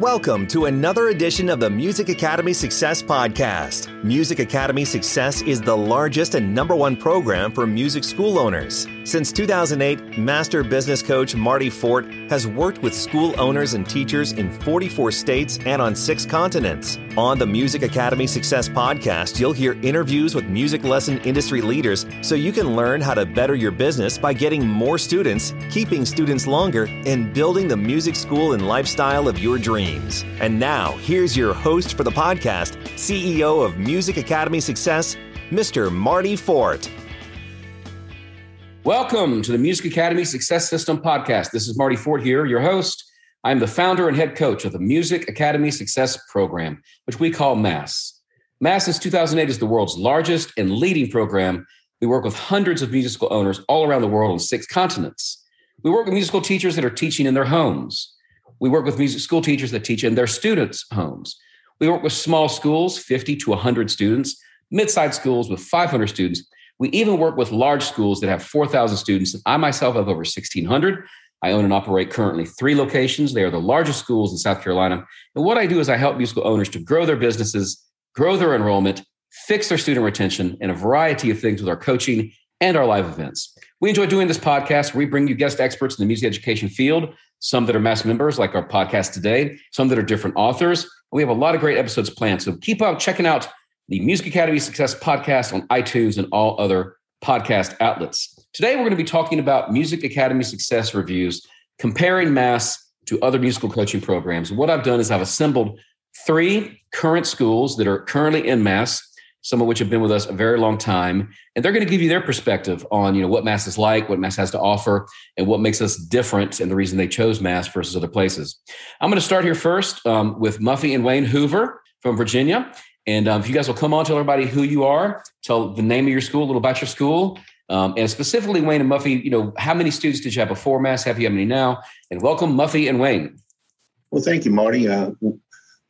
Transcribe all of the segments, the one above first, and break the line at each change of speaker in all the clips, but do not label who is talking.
Welcome to another edition of the Music Academy Success Podcast. Music Academy Success is the largest and number one program for music school owners. Since 2008, Master Business Coach Marty Fort has worked with school owners and teachers in 44 states and on six continents. On the Music Academy Success Podcast, you'll hear interviews with music lesson industry leaders so you can learn how to better your business by getting more students, keeping students longer, and building the music school and lifestyle of your dreams. And now, here's your host for the podcast, CEO of Music Academy Success, Mr. Marty Fort.
Welcome to the Music Academy Success System podcast. This is Marty Fort here, your host. I'm the founder and head coach of the Music Academy Success Program, which we call MASS. MASS since 2008 is the world's largest and leading program. We work with hundreds of musical owners all around the world on six continents. We work with musical teachers that are teaching in their homes. We work with music school teachers that teach in their students' homes. We work with small schools, 50 to 100 students, mid-sized schools with 500 students. We even work with large schools that have 4,000 students. I myself have over 1,600. I own and operate currently three locations. They are the largest schools in South Carolina. And what I do is I help musical owners to grow their businesses, grow their enrollment, fix their student retention, and a variety of things with our coaching and our live events. We enjoy doing this podcast. We bring you guest experts in the music education field some that are MASS members, like our podcast today, some that are different authors. We have a lot of great episodes planned. So keep on checking out the Music Academy Success podcast on iTunes and all other podcast outlets. Today, we're going to be talking about Music Academy Success reviews, comparing MASS to other musical coaching programs. What I've done is I've assembled three current schools that are currently in MASS some of which have been with us a very long time. And they're going to give you their perspective on, you know, what MASS is like, what MASS has to offer, and what makes us different and the reason they chose MASS versus other places. I'm going to start here first um, with Muffy and Wayne Hoover from Virginia. And um, if you guys will come on, tell everybody who you are, tell the name of your school, a little about your school, um, and specifically Wayne and Muffy, you know, how many students did you have before MASS? Have you many now? And welcome Muffy and Wayne.
Well, thank you, Marty. Uh,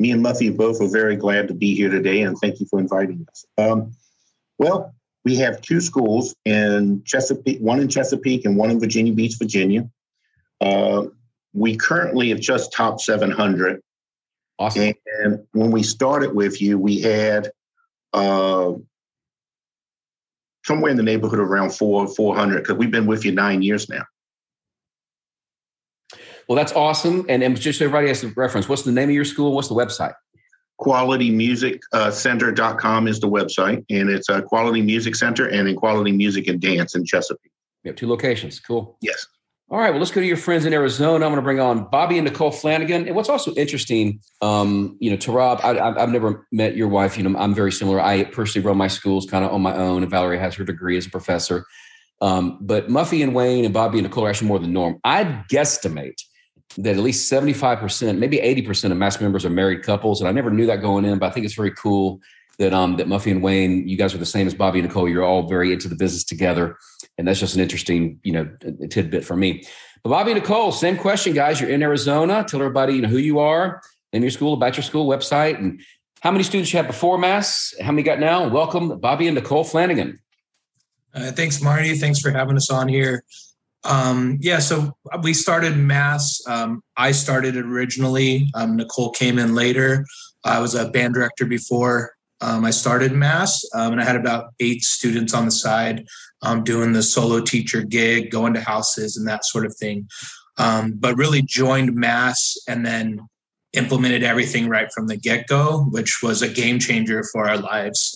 me and Muffy both are very glad to be here today, and thank you for inviting us. Um, well, we have two schools in Chesapeake, one in Chesapeake and one in Virginia Beach, Virginia. Uh, we currently have just topped 700.
Awesome.
And when we started with you, we had uh, somewhere in the neighborhood around four, 400, because we've been with you nine years now.
Well, that's awesome. And, and just so everybody has a reference, what's the name of your school? What's the website?
QualityMusicCenter.com uh, is the website, and it's a Quality Music Center and in Quality Music and Dance in Chesapeake.
We have two locations. Cool.
Yes.
All right. Well, let's go to your friends in Arizona. I'm going to bring on Bobby and Nicole Flanagan. And what's also interesting, um, you know, Tarab, I, have never met your wife. You know, I'm very similar. I personally run my schools kind of on my own, and Valerie has her degree as a professor. Um, but Muffy and Wayne and Bobby and Nicole are actually more than norm. I'd guesstimate that at least 75%, maybe 80% of MASS members are married couples. And I never knew that going in, but I think it's very cool that um that Muffy and Wayne, you guys are the same as Bobby and Nicole. You're all very into the business together. And that's just an interesting, you know, tidbit for me. But Bobby and Nicole, same question, guys. You're in Arizona. Tell everybody, you know, who you are, name your school, about your school website, and how many students you had before MASS, how many got now. Welcome, Bobby and Nicole Flanagan.
Uh, thanks, Marty. Thanks for having us on here. Um, yeah, so we started MASS. Um, I started originally. Um, Nicole came in later. I was a band director before um, I started MASS, um, and I had about eight students on the side um, doing the solo teacher gig, going to houses and that sort of thing. but really joined MASS and then implemented everything right from the get go, which was a game changer for our lives.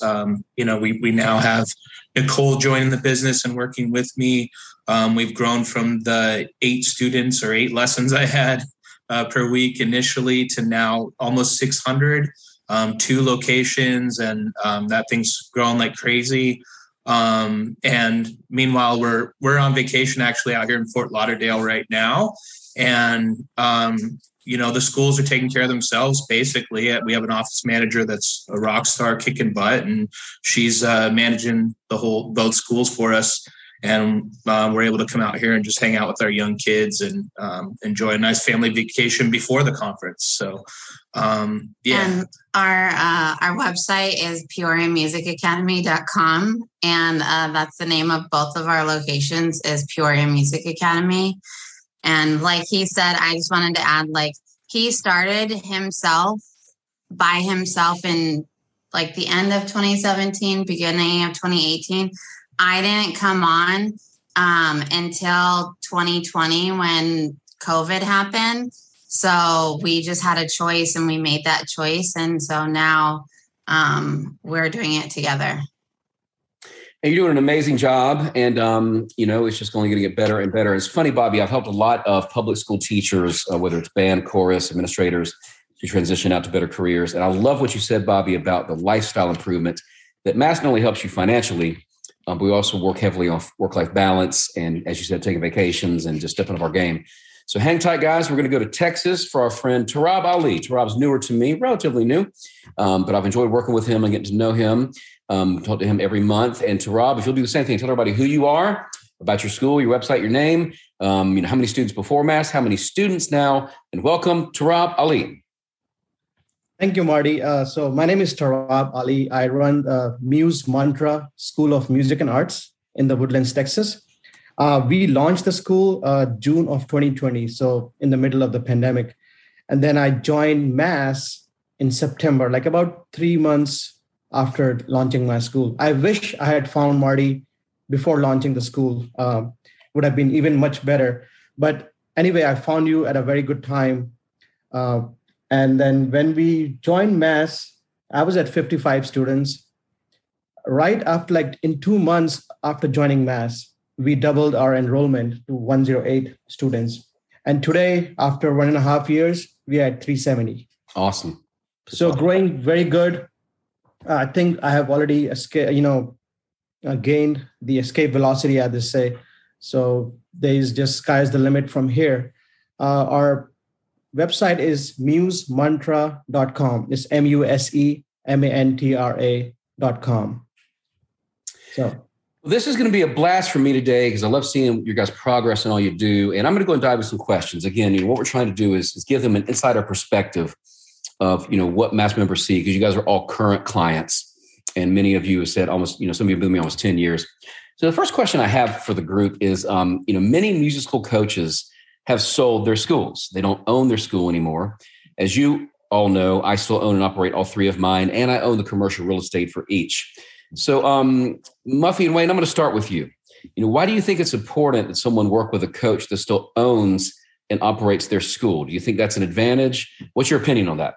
you know, we we now have Nicole joining the business and working with me. Um, we've grown from the eight students or eight lessons I had uh, per week initially to now almost 600, um, two locations, and um, that thing's grown like crazy. Um, and meanwhile, we're we're on vacation actually out here in Fort Lauderdale right now, and um, you know the schools are taking care of themselves basically. We have an office manager that's a rock star kicking butt and she's uh, managing the whole both schools for us and uh, we're able to come out here and just hang out with our young kids and um, enjoy a nice family vacation before the conference. So, um, yeah.
And our uh, our website is peoriamusicacademy.com, and uh, that's the name of both of our locations is Peoria Music Academy. And like he said, I just wanted to add like he started himself by himself in like the end of 2017, beginning of 2018. I didn't come on um, until 2020 when COVID happened. So we just had a choice and we made that choice. And so now um, we're doing it together.
And you're doing an amazing job. And, um, you know, it's just only going to get better and better. It's funny, Bobby, I've helped a lot of public school teachers, uh, whether it's band, chorus, administrators, to transition out to better careers. And I love what you said, Bobby, about the lifestyle improvement that Mass not only helps you financially, um, we also work heavily on work life balance and, as you said, taking vacations and just stepping up our game. So hang tight, guys. We're going to go to Texas for our friend Tarab Ali. Tarab's newer to me, relatively new, um, but I've enjoyed working with him and getting to know him. Um, talk to him every month. And Tarab, if you'll do the same thing, tell everybody who you are, about your school, your website, your name, um, you know, how many students before Mass, how many students now, and welcome Tarab Ali.
Thank you, Marty. Uh, so my name is Tarab Ali. I run uh, Muse Mantra School of Music and Arts in the Woodlands, Texas. Uh, we launched the school uh, June of 2020, so in the middle of the pandemic. And then I joined Mass in September, like about three months after launching my school. I wish I had found Marty before launching the school. Um, would have been even much better. But anyway, I found you at a very good time. And then when we joined Mass, I was at 55 students. Right after, like in two months after joining Mass, we doubled our enrollment to 108 students. And today, after one and a half years, we are at 370.
Awesome.
So growing very good. I think I have already escaped, you know, uh, gained the escape velocity, as they say. So there's just sky's the limit from here. Uh, our website is musemantra.com. It's M U S E M A N T R A.com. So
this is going to be a blast for me today because I love seeing your guys' progress and all you do. And I'm going to go and dive into some questions. Again, you know, what we're trying to do is, is give them an insider perspective of, you know, what mass members see because you guys are all current clients. And many of you have said almost, you know, some of you have been with me almost 10 years. So the first question I have for the group is, um, you know, many music school coaches have sold their schools. They don't own their school anymore. As you all know, I still own and operate all three of mine, and I own the commercial real estate for each. So, um, Muffy and Wayne, I'm going to start with you. You know, why do you think it's important that someone work with a coach that still owns and operates their school? Do you think that's an advantage? What's your opinion on that?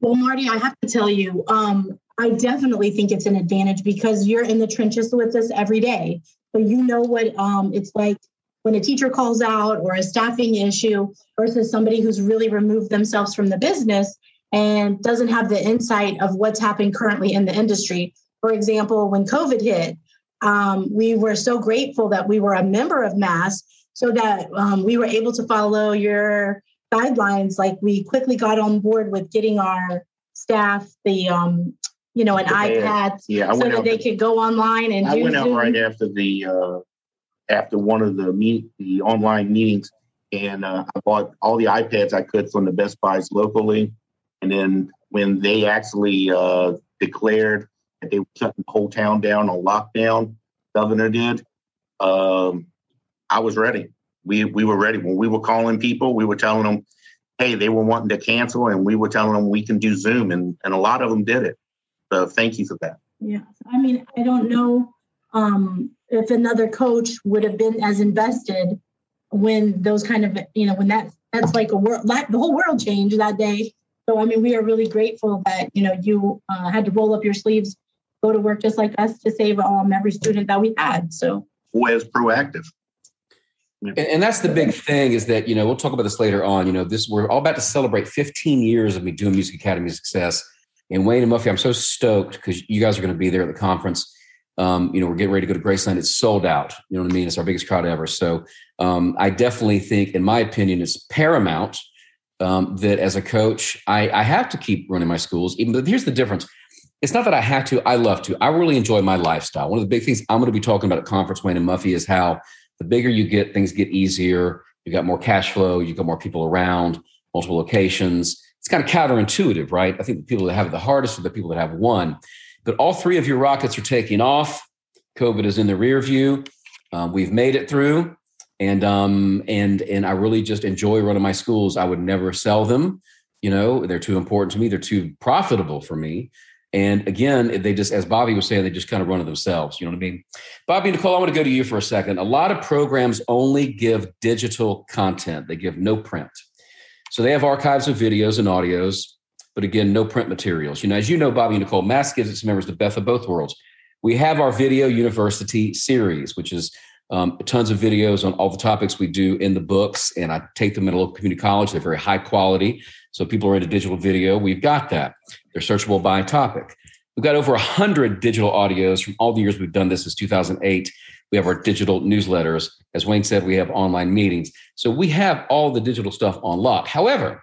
Well, Marty, I have to tell you, um, I definitely think it's an advantage because you're in the trenches with us every day. So you know what um, it's like when a teacher calls out or a staffing issue versus somebody who's really removed themselves from the business and doesn't have the insight of what's happening currently in the industry. For example, when COVID hit, um, we were so grateful that we were a member of MASS so that um, we were able to follow your guidelines. Like we quickly got on board with getting our staff the, um, you know, an iPad
yeah,
so that they could go online and
I
do
went out
Zoom.
right after the uh, after one of the meet the online meetings, and uh, I bought all the iPads I could from the Best Buys locally. And then when they actually uh, declared that they were shutting the whole town down on lockdown, governor did, um, I was ready. We we were ready when we were calling people. We were telling them, hey, they were wanting to cancel, and we were telling them we can do Zoom, and and a lot of them did it. So thank you for that.
Yeah, I mean, I don't know um, if another coach would have been as invested when those kind of, you know, when that that's like a world, like the whole world changed that day. So I mean, we are really grateful that you know you uh, had to roll up your sleeves, go to work just like us to save um, every student that we had. So
Was proactive.
And, and that's the big thing is that, you know, we'll talk about this later on. You know, this we're all about to celebrate 15 years of me doing Music Academy success. And Wayne and Muffy, I'm so stoked because you guys are going to be there at the conference. Um, you know, we're getting ready to go to Graceland. It's sold out. You know what I mean? It's our biggest crowd ever. So um, I definitely think, in my opinion, it's paramount um, that as a coach, I, I have to keep running my schools. Even but here's the difference. It's not that I have to, I love to. I really enjoy my lifestyle. One of the big things I'm going to be talking about at conference, Wayne and Muffy, is how the bigger you get, things get easier. You got more cash flow, you got more people around, multiple locations. It's kind of counterintuitive, right? I think the people that have it the hardest are the people that have one. But all three of your rockets are taking off. COVID is in the rear view. Um, we've made it through. and um, and and I really just enjoy running my schools. I would never sell them. You know, they're too important to me. They're too profitable for me. And again, they just, as Bobby was saying, they just kind of run it themselves. You know what I mean? Bobby Nicole, I want to go to you for a second. A lot of programs only give digital content, they give no print. So they have archives of videos and audios, but again, no print materials. You know, as you know, Bobby and Nicole, Mass gives its members the best of both worlds. We have our Video University series, which is um, tons of videos on all the topics we do in the books, and I take them at a local community college. They're very high quality. So people are into digital video. We've got that. They're searchable by topic. We've got over 100 digital audios from all the years we've done this since 2008. We have our digital newsletters. As Wayne said, we have online meetings. So we have all the digital stuff on lock. However,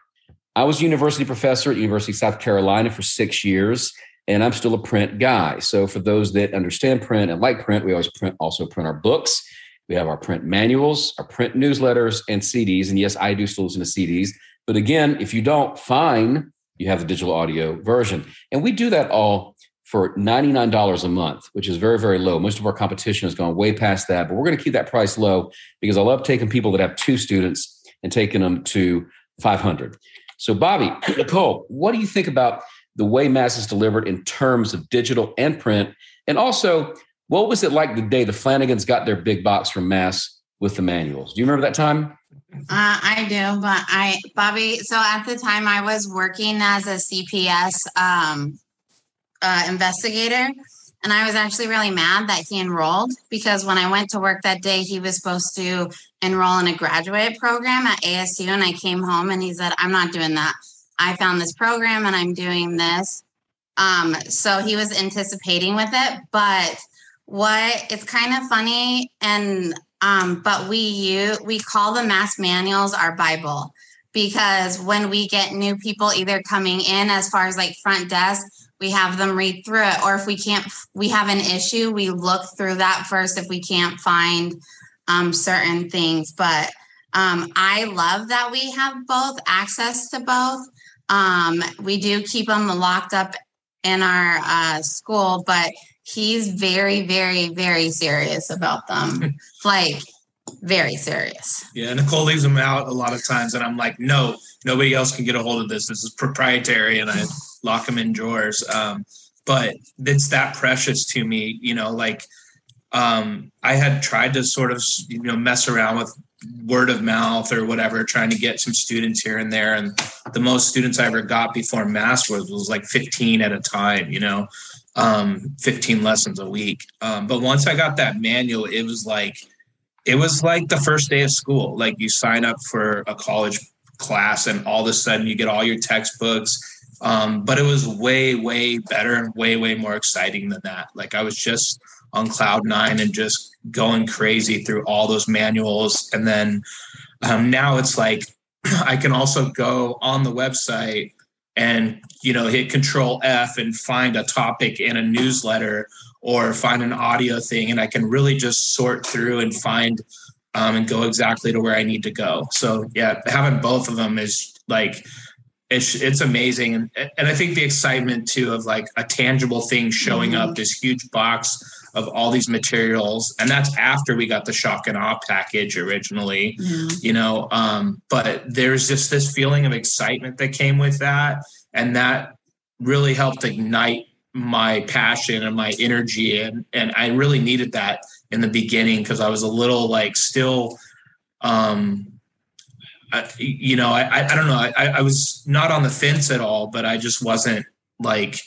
I was a university professor at University of South Carolina for six years, and I'm still a print guy. So for those that understand print and like print, we always print also print our books. We have our print manuals, our print newsletters, and CDs. And yes, I do still listen to CDs. But again, if you don't, fine, you have the digital audio version. And we do that all for $99 a month, which is very, very low. Most of our competition has gone way past that, but we're going to keep that price low because I love taking people that have two students and taking them to 500. So, Bobby, Nicole, what do you think about the way Mass is delivered in terms of digital and print? And also, what was it like the day the Flanagans got their big box from Mass with the manuals? Do you remember that time?
Uh, I do, but I, Bobby. So at the time, I was working as a CPS um, uh, investigator, and I was actually really mad that he enrolled because when I went to work that day, he was supposed to enroll in a graduate program at ASU, and I came home and he said, "I'm not doing that. I found this program and I'm doing this." Um, so he was anticipating with it, but what it's kind of funny and um, but we we call the mass manuals our bible because when we get new people either coming in as far as like front desk we have them read through it or if we can't we have an issue we look through that first if we can't find um, certain things but um, i love that we have both access to both um, we do keep them locked up in our uh, school but he's very, very, very serious about them. like very serious.
Yeah, Nicole leaves them out a lot of times, and I'm like, no, nobody else can get a hold of this. This is proprietary, and I lock them in drawers. Um, but it's that precious to me, you know. Like, um, I had tried to sort of, you know, mess around with word of mouth or whatever, trying to get some students here and there. And the most students I ever got before mass was was like 15 at a time, you know um, 15 lessons a week. Um, but once I got that manual, it was like it was like the first day of school. Like you sign up for a college class, and all of a sudden you get all your textbooks. Um, but it was way, way better and way, way more exciting than that. Like I was just on cloud nine and just going crazy through all those manuals. And then um, now it's like I can also go on the website and you know hit control f and find a topic in a newsletter or find an audio thing and i can really just sort through and find um, and go exactly to where i need to go so yeah having both of them is like it's it's amazing and, and i think the excitement too of like a tangible thing showing mm-hmm. up this huge box of all these materials and that's after we got the shock and awe package originally mm-hmm. you know um, but there's just this feeling of excitement that came with that and that really helped ignite my passion and my energy and and I really needed that in the beginning because I was a little like still um I, you know I I don't know I I was not on the fence at all but I just wasn't like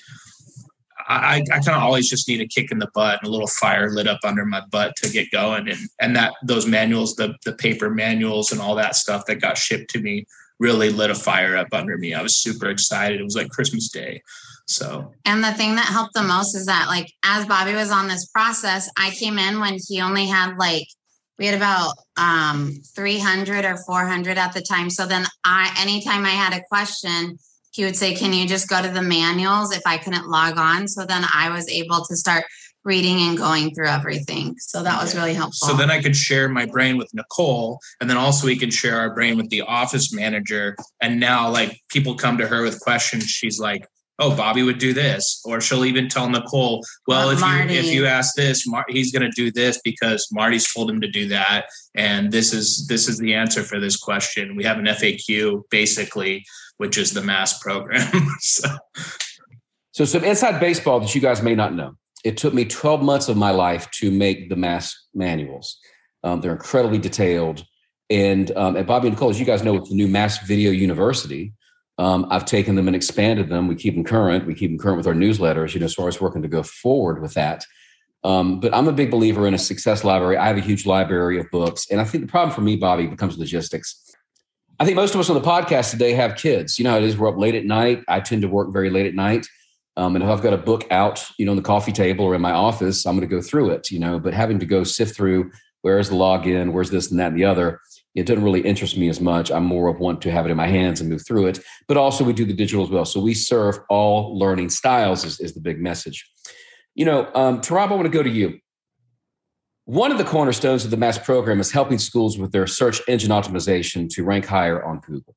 I, I kind of always just need a kick in the butt and a little fire lit up under my butt to get going. And and that those manuals, the the paper manuals and all that stuff that got shipped to me really lit a fire up under me. I was super excited. It was like Christmas Day. So
And the thing that helped the most is that like as Bobby was on this process, I came in when he only had like we had about um 300 or 400 at the time. So then I anytime I had a question, he would say, Can you just go to the manuals if I couldn't log on? So then I was able to start reading and going through everything. So that was really helpful.
So then I could share my brain with Nicole, and then also we could share our brain with the office manager. And now, like, people come to her with questions. She's like, oh, Bobby would do this, or she'll even tell Nicole, well, if Marty. you if you ask this, Mar- he's going to do this because Marty's told him to do that, and this is this is the answer for this question. We have an FAQ basically, which is the mass program. so.
so some inside baseball that you guys may not know. It took me 12 months of my life to make the mass manuals. Um, they're incredibly detailed. And, um, and Bobby and Nicole, as you guys know, with the new Mass Video University, um, I've taken them and expanded them. We keep them current. We keep them current with our newsletters, you know, as far as working to go forward with that. Um, but I'm a big believer in a success library. I have a huge library of books. And I think the problem for me, Bobby, becomes logistics. I think most of us on the podcast today have kids. You know, it is we're up late at night. I tend to work very late at night. Um, and if I've got a book out, you know, on the coffee table or in my office, I'm going to go through it, you know, but having to go sift through where's the login, where's this and that and the other, it doesn't really interest me as much. I'm more of one to have it in my hands and move through it. But also, we do the digital as well. So we serve all learning styles, is, is the big message. You know, um, Tarab, I want to go to you. One of the cornerstones of the MASS program is helping schools with their search engine optimization to rank higher on Google.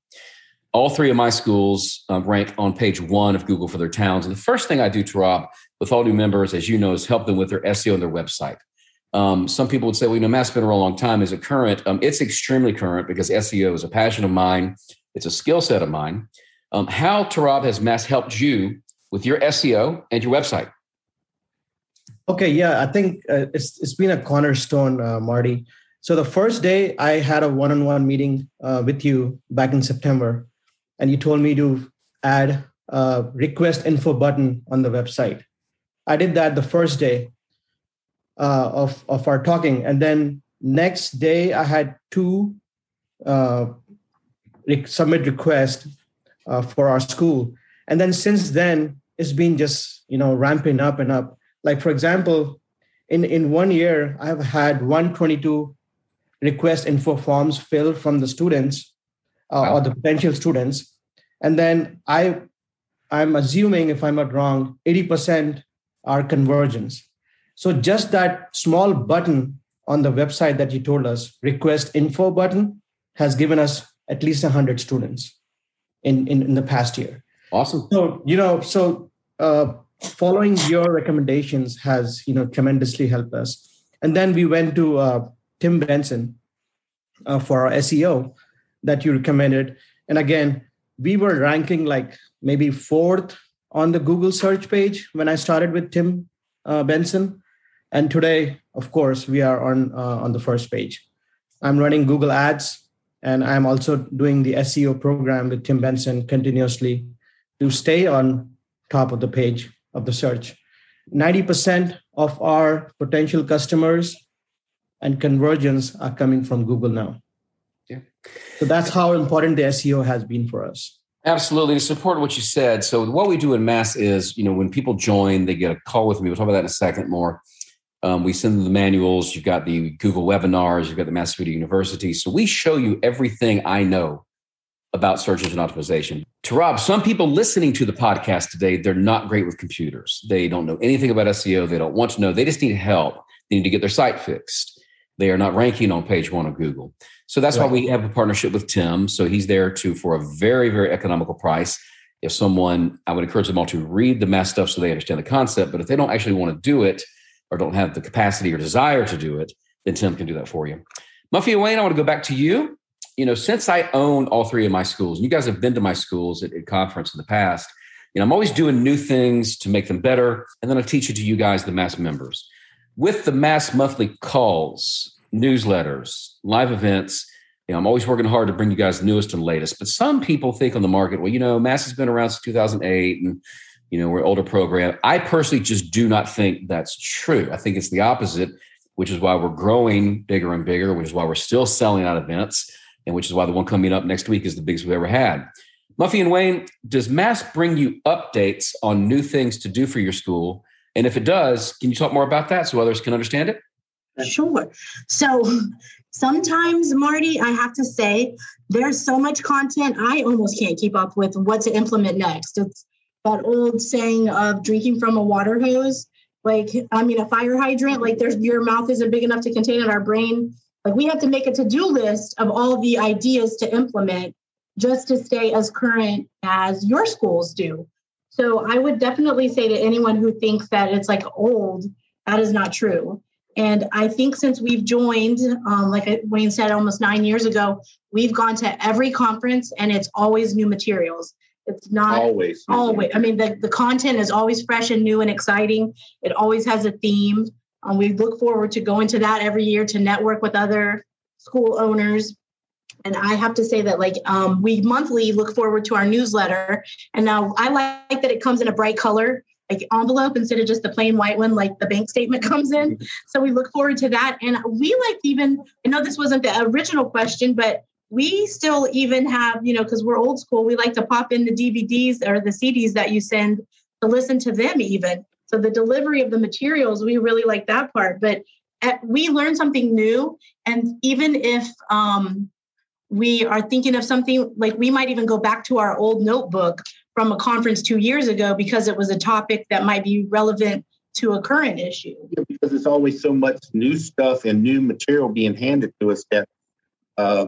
All three of my schools um, rank on page one of Google for their towns. And the first thing I do, Tarab, with all new members, as you know, is help them with their SEO and their website. Um, some people would say, well, you know, Mass's been around a long time. Is it current? Um, it's extremely current because SEO is a passion of mine. It's a skill set of mine. Um, how, Tarab, has Mass helped you with your SEO and your website?
Okay, yeah, I think uh, it's it's been a cornerstone, uh, Marty. So the first day I had a one-on-one meeting uh, with you back in September, and you told me to add a request info button on the website. I did that the first day, uh, of of our talking, and then next day I had two uh, submit requests uh, for our school, and then since then it's been just you know ramping up and up. Like for example, in in one year I have had 122 request info forms filled from the students uh, wow. or the potential students, and then I I'm assuming if I'm not wrong, 80% are conversions. So just that small button on the website that you told us, request info button, has given us at least 100 students in, in, in the past year.
Awesome.
So, you know, so uh, following your recommendations has, you know, tremendously helped us. And then we went to uh, Tim Benson uh, for our SEO that you recommended. And again, we were ranking like maybe fourth on the Google search page when I started with Tim uh, Benson. And today, of course, we are on uh, on the first page. I'm running Google Ads, and I'm also doing the SEO program with Tim Benson continuously to stay on top of the page of the search. 90% of our potential customers and conversions are coming from Google now. Yeah. So that's how important the SEO has been for us.
Absolutely. To support what you said. So what we do in mass is, you know, when people join, they get a call with me. We'll talk about that in a second more. Um, we send them the manuals. You've got the Google webinars. You've got the Mass Video University. So we show you everything I know about search engine optimization. Tarab, some people listening to the podcast today, they're not great with computers. They don't know anything about SEO. They don't want to know. They just need help. They need to get their site fixed. They are not ranking on page one of Google. So that's right. why we have a partnership with Tim. So he's there to for a very, very economical price. If someone, I would encourage them all to read the mass stuff so they understand the concept. But if they don't actually want to do it, or don't have the capacity or desire to do it, then Tim can do that for you. Muffy and Wayne, I want to go back to you. You know, since I own all three of my schools, and you guys have been to my schools at, at conference in the past, you know, I'm always doing new things to make them better. And then I teach it to you guys, the mass members. With the mass monthly calls, newsletters, live events, you know, I'm always working hard to bring you guys the newest and latest. But some people think on the market, well, you know, mass has been around since 2008 and you know, we're an older program. I personally just do not think that's true. I think it's the opposite, which is why we're growing bigger and bigger, which is why we're still selling out events, and which is why the one coming up next week is the biggest we've ever had. Muffy and Wayne, does Mass bring you updates on new things to do for your school? And if it does, can you talk more about that so others can understand it?
Sure. So sometimes, Marty, I have to say, there's so much content, I almost can't keep up with what to implement next. It's that old saying of drinking from a water hose. Like, I mean, a fire hydrant, like there's your mouth isn't big enough to contain it. Our brain, like we have to make a to-do list of all the ideas to implement just to stay as current as your schools do. So I would definitely say to anyone who thinks that it's like old, that is not true. And I think since we've joined, um, like Wayne said, almost nine years ago, we've gone to every conference and it's always new materials. It's not
always.
Always. I mean, the, the content is always fresh and new and exciting. It always has a theme. Um, we look forward to going to that every year to network with other school owners. And I have to say that, like, um, we monthly look forward to our newsletter. And now I like that it comes in a bright color like envelope instead of just the plain white one like the bank statement comes in so we look forward to that and we like even i know this wasn't the original question but we still even have you know because we're old school we like to pop in the dvds or the cds that you send to listen to them even so the delivery of the materials we really like that part but at, we learn something new and even if um, we are thinking of something like we might even go back to our old notebook from a conference two years ago because it was a topic that might be relevant to a current issue.
Yeah, because there's always so much new stuff and new material being handed to us that uh,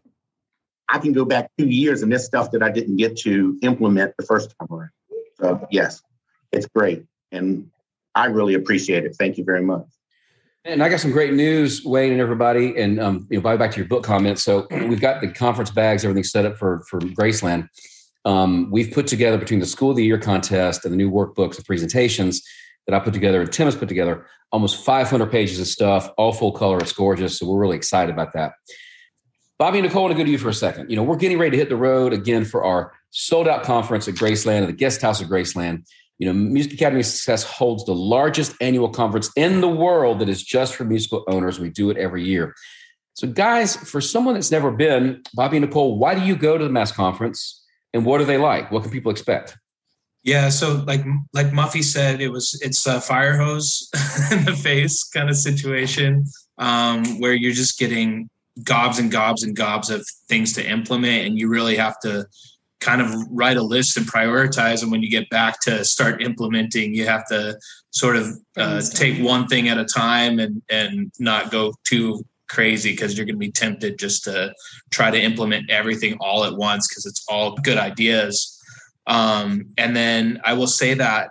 I can go back two years and this stuff that I didn't get to implement the first time around. So yes, it's great. And I really appreciate it. Thank you very much.
And I got some great news, Wayne and everybody. And um, you know, back to your book comments. So we've got the conference bags, everything set up for for Graceland um, we've put together between the School of the Year contest and the new workbooks and presentations that I put together and Tim has put together almost 500 pages of stuff, all full color. It's gorgeous. So we're really excited about that. Bobby and Nicole, I want to go to you for a second. You know, we're getting ready to hit the road again for our sold out conference at Graceland at the guest house of Graceland. You know, Music Academy Success holds the largest annual conference in the world that is just for musical owners. We do it every year. So, guys, for someone that's never been, Bobby and Nicole, why do you go to the Mass Conference? and what are they like? What can people expect?
Yeah, so like like Muffy said, it was it's a fire hose in the face kind of situation um, where you're just getting gobs and gobs and gobs of things to implement, and you really have to kind of write a list and prioritize. And when you get back to start implementing, you have to sort of uh, take one thing at a time and and not go too crazy because you're going to be tempted just to try to implement everything all at once because it's all good ideas. Um, and then I will say that,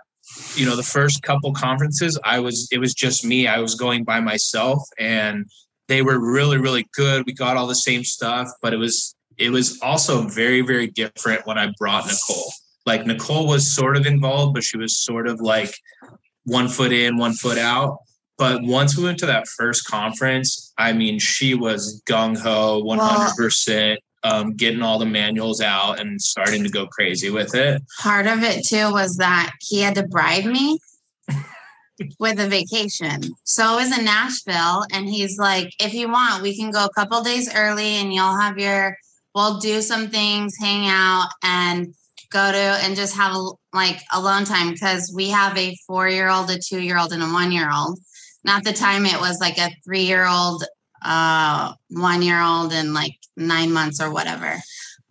you know, the first couple conferences, I was, it was just me. I was going by myself and they were really, really good. We got all the same stuff, but it was, it was also very, very different when I brought Nicole. Like Nicole was sort of involved, but she was sort of like one foot in, one foot out. But once we went to that first conference, I mean, she was gung ho, 100%, um, getting all the manuals out and starting to go crazy with it.
Part of it too was that he had to bribe me with a vacation. So was in Nashville, and he's like, if you want, we can go a couple days early and you'll have your, we'll do some things, hang out, and go to and just have like alone time because we have a four year old, a two year old, and a one year old. Not the time it was like a three year old, uh, one year old, and like nine months or whatever.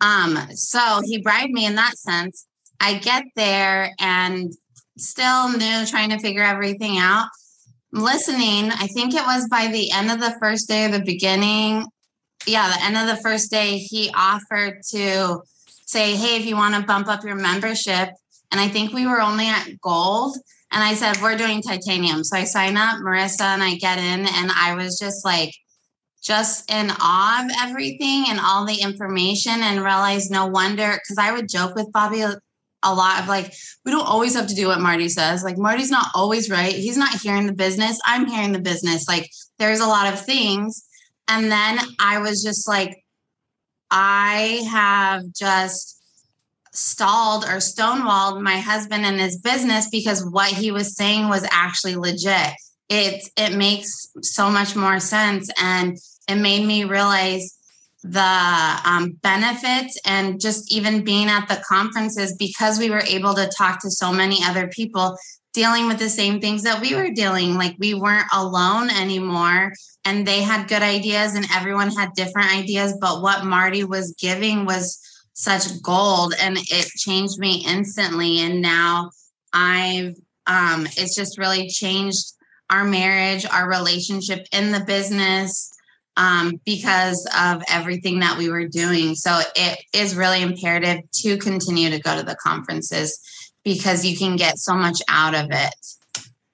Um, so he bribed me in that sense. I get there and still new, trying to figure everything out. Listening, I think it was by the end of the first day or the beginning. Yeah, the end of the first day, he offered to say, Hey, if you want to bump up your membership. And I think we were only at gold. And I said, We're doing titanium. So I sign up, Marissa, and I get in. And I was just like, just in awe of everything and all the information and realized no wonder because I would joke with Bobby a, lot of like, we don't always have to do what Marty says. Like, Marty's not always right. He's not hearing the business. I'm hearing the business. Like, there's a lot of things. And then I was just like, I have just stalled or stonewalled my husband and his business because what he was saying was actually legit. It it makes so much more sense, and it made me realize the um, benefits and just even being at the conferences because we were able to talk to so many other people dealing with the same things that we were dealing. Like we weren't alone anymore and they had good ideas and everyone had different ideas but what marty was giving was such gold and it changed me instantly. And now i've um it's just really changed our marriage our relationship in the business um, because of everything that we were doing so it is really imperative to continue to go to the conferences because you can get so much out of it.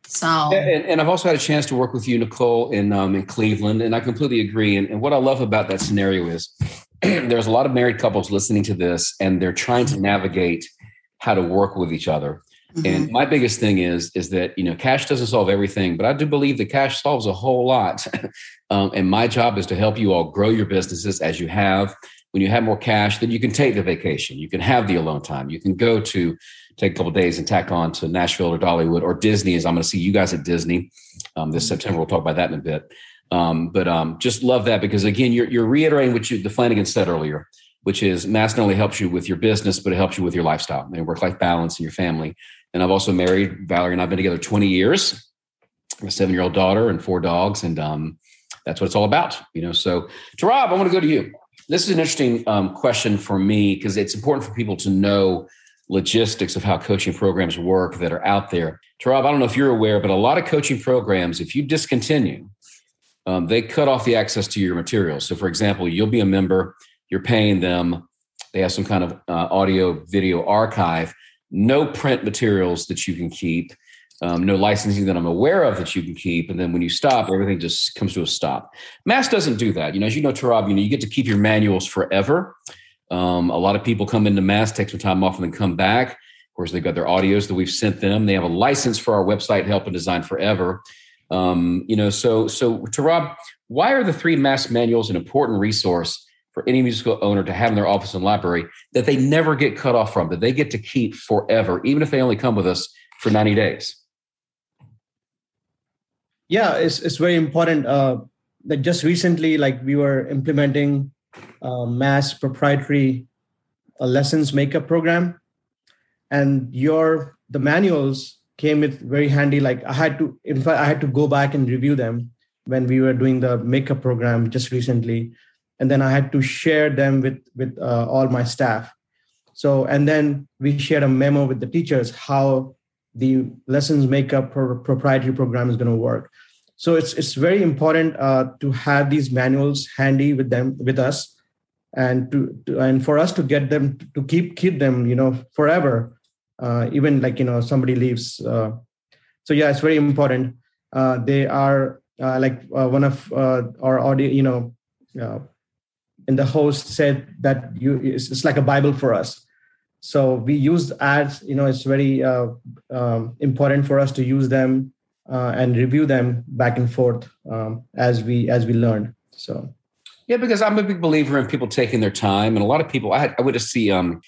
So,
and, and I've also had a chance to work with you, Nicole, in um, in Cleveland, and I completely agree. And, and what I love about that scenario is there's a lot of married couples listening to this, and they're trying to navigate how to work with each other. Mm-hmm. And my biggest thing is is that you know cash doesn't solve everything, but I do believe that cash solves a whole lot. um, and my job is to help you all grow your businesses as you have. When you have more cash, then you can take the vacation, you can have the alone time, you can go to take a couple days and tack on to Nashville or Dollywood or Disney. As I'm going to see you guys at Disney um, this mm-hmm. September. We'll talk about that in a bit. Um, but um, just love that because again, you're, you're reiterating what you the Flanagan said earlier, which is Mass not only helps you with your business, but it helps you with your lifestyle and work life balance and your family. And I've also married Valerie and I've been together 20 years, I have a seven year old daughter and four dogs. And um, that's what it's all about, you know? So Tarab, I want to go to you. This is an interesting um, question for me because it's important for people to know logistics of how coaching programs work that are out there. Tarab, I don't know if you're aware, but a lot of coaching programs, if you discontinue, um, they cut off the access to your materials. So, for example, you'll be a member, you're paying them, they have some kind of uh, audio video archive no print materials that you can keep, um, no licensing that I'm aware of that you can keep. And then when you stop, everything just comes to a stop. Mass doesn't do that. You know, as you know, Tarab, you know, you get to keep your manuals forever. Um, a lot of people come into Mass, take some time off, and then come back. Of course, they've got their audios that we've sent them. They have a license for our website, Help and Design Forever. Um, you know, so so Tarab, why are the three Mass manuals an important resource for any musical owner to have in their office and library that they never get cut off from, that they get to keep forever, even if they only come with us for 90 days?
Yeah, it's, it's very important. Uh, that just recently, like we were implementing uh, mass proprietary uh, lessons makeup program, and your the manuals came with very handy. Like I had to, in fact, I had to go back and review them when we were doing the makeup program just recently and then I had to share them with with uh, all my staff. So and then we shared a memo with the teachers how the lessons makeup pro- proprietary program is going to work. So it's it's very important uh, to have these manuals handy with them with us, and to, to, and for us to get them to keep keep them you know forever, uh, even like you know somebody leaves. Uh, so yeah, it's very important. Uh, they are uh, like uh, one of our audio you know and the host said that you it's, it's like a bible for us. So we use ads you know it's very uh, um, important for us to use them uh, and review them back and forth um, as we as we learn so.
Yeah because i'm a big believer in people taking their time and a lot of people i, had, I see um,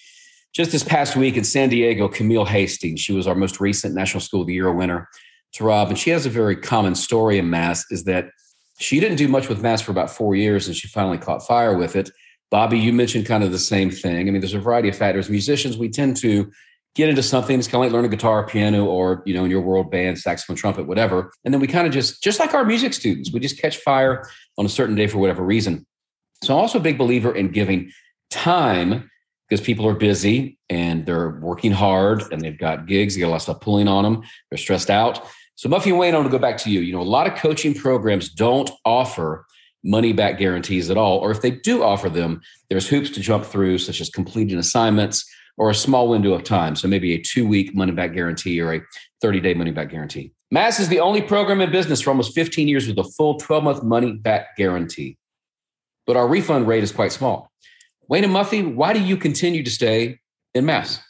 just this past week in san diego camille hastings. She was our most recent national school of the year winner Tarab and she has a very common story in mass is that she didn't do much with mass for about four years and she finally caught fire with it. Bobby, you mentioned kind of the same thing. I mean, there's a variety of factors. Musicians, we tend to get into something. It's kind of like learning guitar, piano, or, you know, in your world, band, saxophone, trumpet, whatever. And then we kind of just, just like our music students, we just catch fire on a certain day for whatever reason. So I'm also a big believer in giving time because people are busy and they're working hard and they've got gigs, they got a lot of stuff pulling on them, they're stressed out. So, Muffy and Wayne, I want to go back to you. You know, a lot of coaching programs don't offer money back guarantees at all. Or if they do offer them, there's hoops to jump through, such as completing assignments or a small window of time. So, maybe a two week money back guarantee or a 30 day money back guarantee. Mass is the only program in business for almost 15 years with a full 12 month money back guarantee. But our refund rate is quite small. Wayne and Muffy, why do you continue to stay in Mass?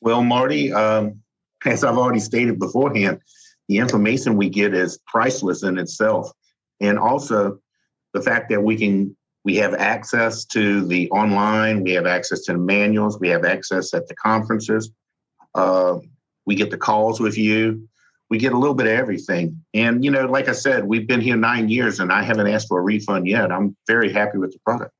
Well, Marty, um, as I've already stated beforehand, the information we get is priceless in itself. And also the fact that we can we have access to the online, we have access to the manuals, we have access at the conferences. Uh, we get the calls with you. We get a little bit of everything. And, you know, like I said, we've been here nine years and I haven't asked for a refund yet. I'm very happy with the product.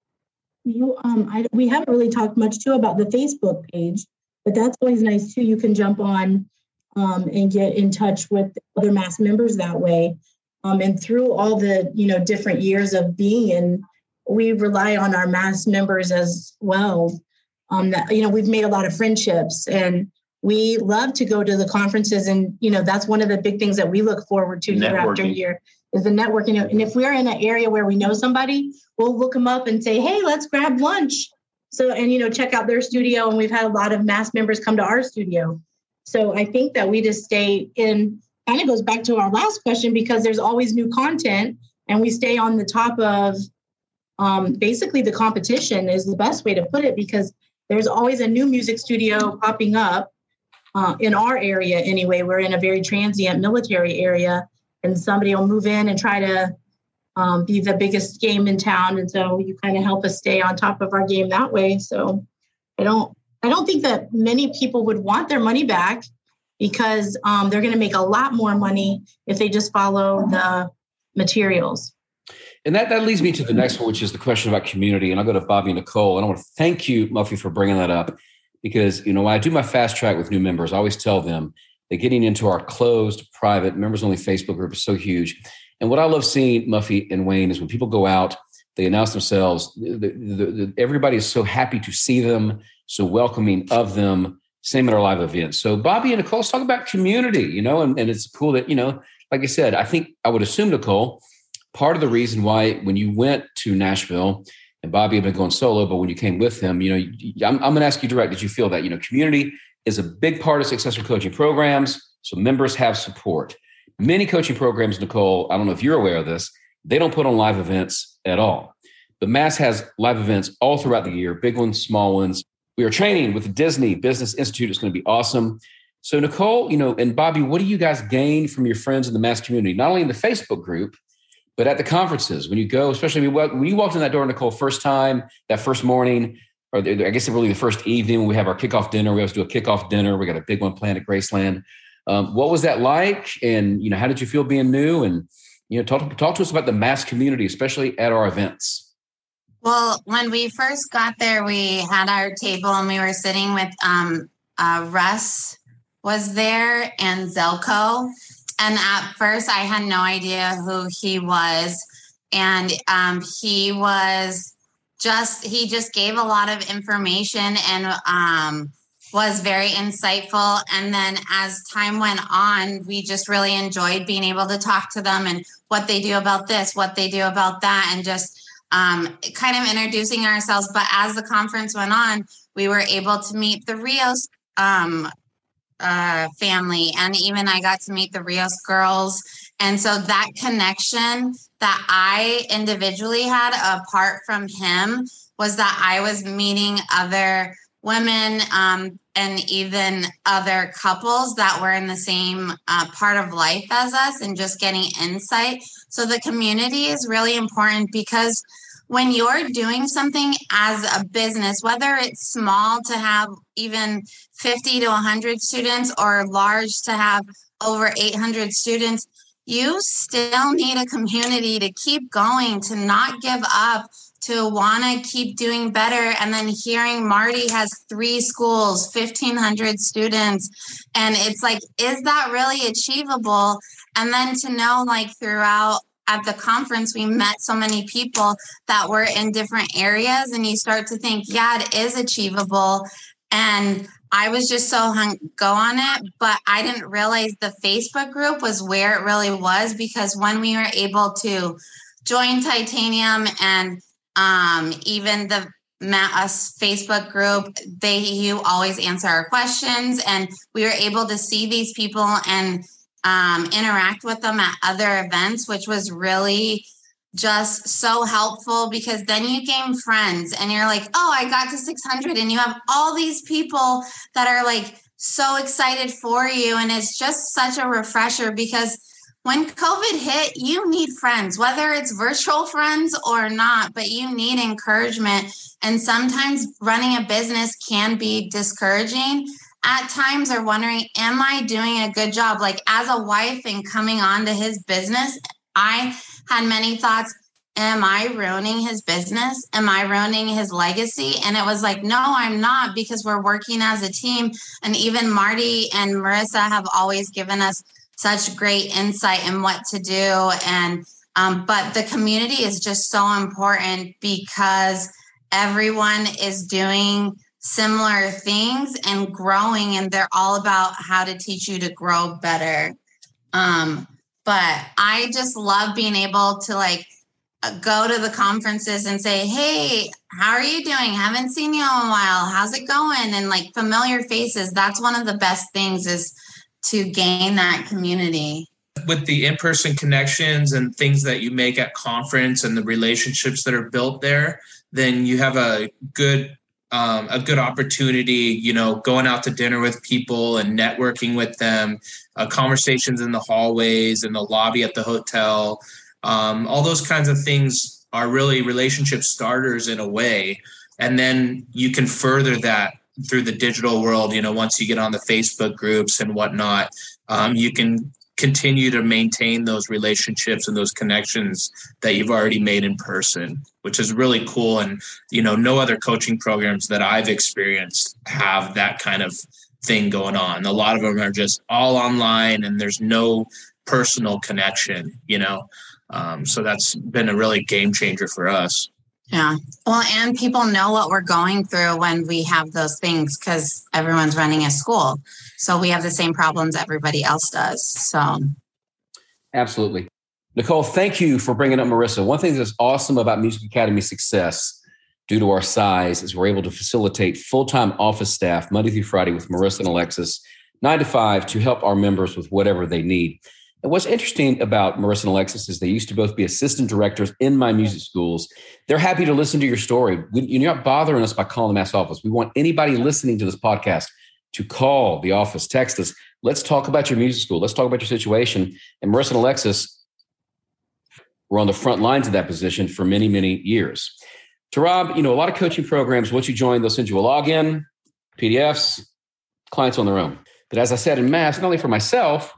You, um, I, we haven't really talked much too about the Facebook page, but that's always nice too. You can jump on um, and get in touch with other mass members that way. Um, and through all the you know different years of being in, we rely on our mass members as well. Um, that you know we've made a lot of friendships and we love to go to the conferences and you know that's one of the big things that we look forward to year after year is the networking. And if we're in an area where we know somebody we'll look them up and say hey let's grab lunch. So and you know check out their studio. And we've had a lot of mass members come to our studio So I think that we just stay in, kind of goes back to our last question because there's always new content and we stay on the top of um, basically the competition is the best way to put it because there's always a new music studio popping up uh, in our area anyway. We're in a very transient military area and somebody will move in and try to um, be the biggest game in town. And so you kind of help us stay on top of our game that way. So I don't I don't think that many people would want their money back because um, they're going to make a lot more money if they just follow the materials.
And that, that leads me to the next one, which is the question about community. And I'll go to Bobby Nicole. And I want to thank you, Muffy, for bringing that up because, you know, when I do my fast track with new members, I always tell them that getting into our closed, private, members only Facebook group is so huge. And what I love seeing, Muffy and Wayne, is when people go out, they announce themselves, the, the, the, everybody is so happy to see them, so welcoming of them. Same at our live events. So, Bobby and Nicole, let's talk about community, you know, and, and it's cool that, you know, like I said, I think I would assume, Nicole, part of the reason why when you went to Nashville, and Bobby had been going solo, but when you came with him, you know, I'm, I'm going to ask you direct. Did you feel that you know community is a big part of successful coaching programs, so members have support. Many coaching programs, Nicole, I don't know if you're aware of this, they don't put on live events at all. But Mass has live events all throughout the year, big ones, small ones. We are training with the Disney Business Institute. It's going to be awesome. So, Nicole, you know, and Bobby, what do you guys gain from your friends in the Mass community? Not only in the Facebook group, but at the conferences, when you go, especially when you walked in that door, Nicole, first time, that first morning, or I guess really the first evening when we have our kickoff dinner, we always do a kickoff dinner. We got a big one planned at Graceland. Um, what was that like? And, you know, how did you feel being new? And, you know, talk, talk to us about the mass community, especially at our events.
Well, when we first got there, we had our table and we were sitting with um, uh, Russ was there and Zelko. And at first, I had no idea who he was. And um, he was just, he just gave a lot of information and um, was very insightful. And then as time went on, we just really enjoyed being able to talk to them and what they do about this, what they do about that, and just um, kind of introducing ourselves. But as the conference went on, we were able to meet the Rios um, uh, family, and even I got to meet the Rios girls. And so that connection that I individually had apart from him was that I was meeting other women um, and even other couples that were in the same uh, part of life as us and just getting insight. So the community is really important because when you're doing something as a business, whether it's small to have even 50 to 100 students or large to have over 800 students, you still need a community to keep going, to not give up, to want to keep doing better. And then hearing Marty has three schools, 1,500 students. And it's like, is that really achievable? And then to know, like, throughout at the conference, we met so many people that were in different areas, and you start to think, yeah, it is achievable. And I was just so hung go on it, but I didn't realize the Facebook group was where it really was because when we were able to join Titanium and um, even the us Facebook group, they you always answer our questions, and we were able to see these people and um, interact with them at other events, which was really just so helpful because then you gain friends and you're like, oh, I got to 600, and you have all these people that are like so excited for you. And it's just such a refresher because when COVID hit, you need friends, whether it's virtual friends or not, but you need encouragement. And sometimes running a business can be discouraging at times are wondering, am I doing a good job? Like as a wife and coming on to his business, I had many thoughts. Am I ruining his business? Am I ruining his legacy? And it was like, no, I'm not, because we're working as a team. And even Marty and Marissa have always given us such great insight in what to do. And, um, but the community is just so important because everyone is doing similar things and growing and they're all about how to teach you to grow better um but i just love being able to like uh, go to the conferences and say, Hey, how are you doing? Haven't seen you in a while. How's it going? And like familiar faces, that's one of the best things is to gain that community.
With the in person connections and things that you make at conference and the relationships that are built there, then you have a good um, a good opportunity, you know, going out to dinner with people and networking with them, uh, conversations in the hallways, in the lobby at the hotel. Um, all those kinds of things are really relationship starters in a way. And then you can further that through the digital world. You know, once you get on the Facebook groups and whatnot, um, you can continue to maintain those relationships and those connections that you've already made in person which is really cool. And you know no other coaching programs that i've experienced have that kind of thing going on. A lot of them are just all online and there's no personal connection you know? Um, so that's been a really game changer for us
yeah. Well, and people know what we're going through when we have those things because everyone's running a school. So we have the same problems everybody else does. So,
absolutely. Nicole, thank you for bringing up Marissa. One thing that's awesome about Music Academy success, due to our size, is we're able to facilitate full time office staff Monday through Friday with Marissa and Alexis, nine to five, to help our members with whatever they need. And what's interesting about Marissa and Alexis is they used to both be assistant directors in my music schools. They're happy to listen to your story. You're not bothering us by calling the Mass office. We want anybody listening to this podcast to call the office, text us. Let's talk about your music school. Let's talk about your situation. And Marissa and Alexis were on the front lines of that position for many, many years. Tarab, you know, a lot of coaching programs, once you join, they'll send you a login, PDFs, clients on their own. But as I said in Mass, not only for myself,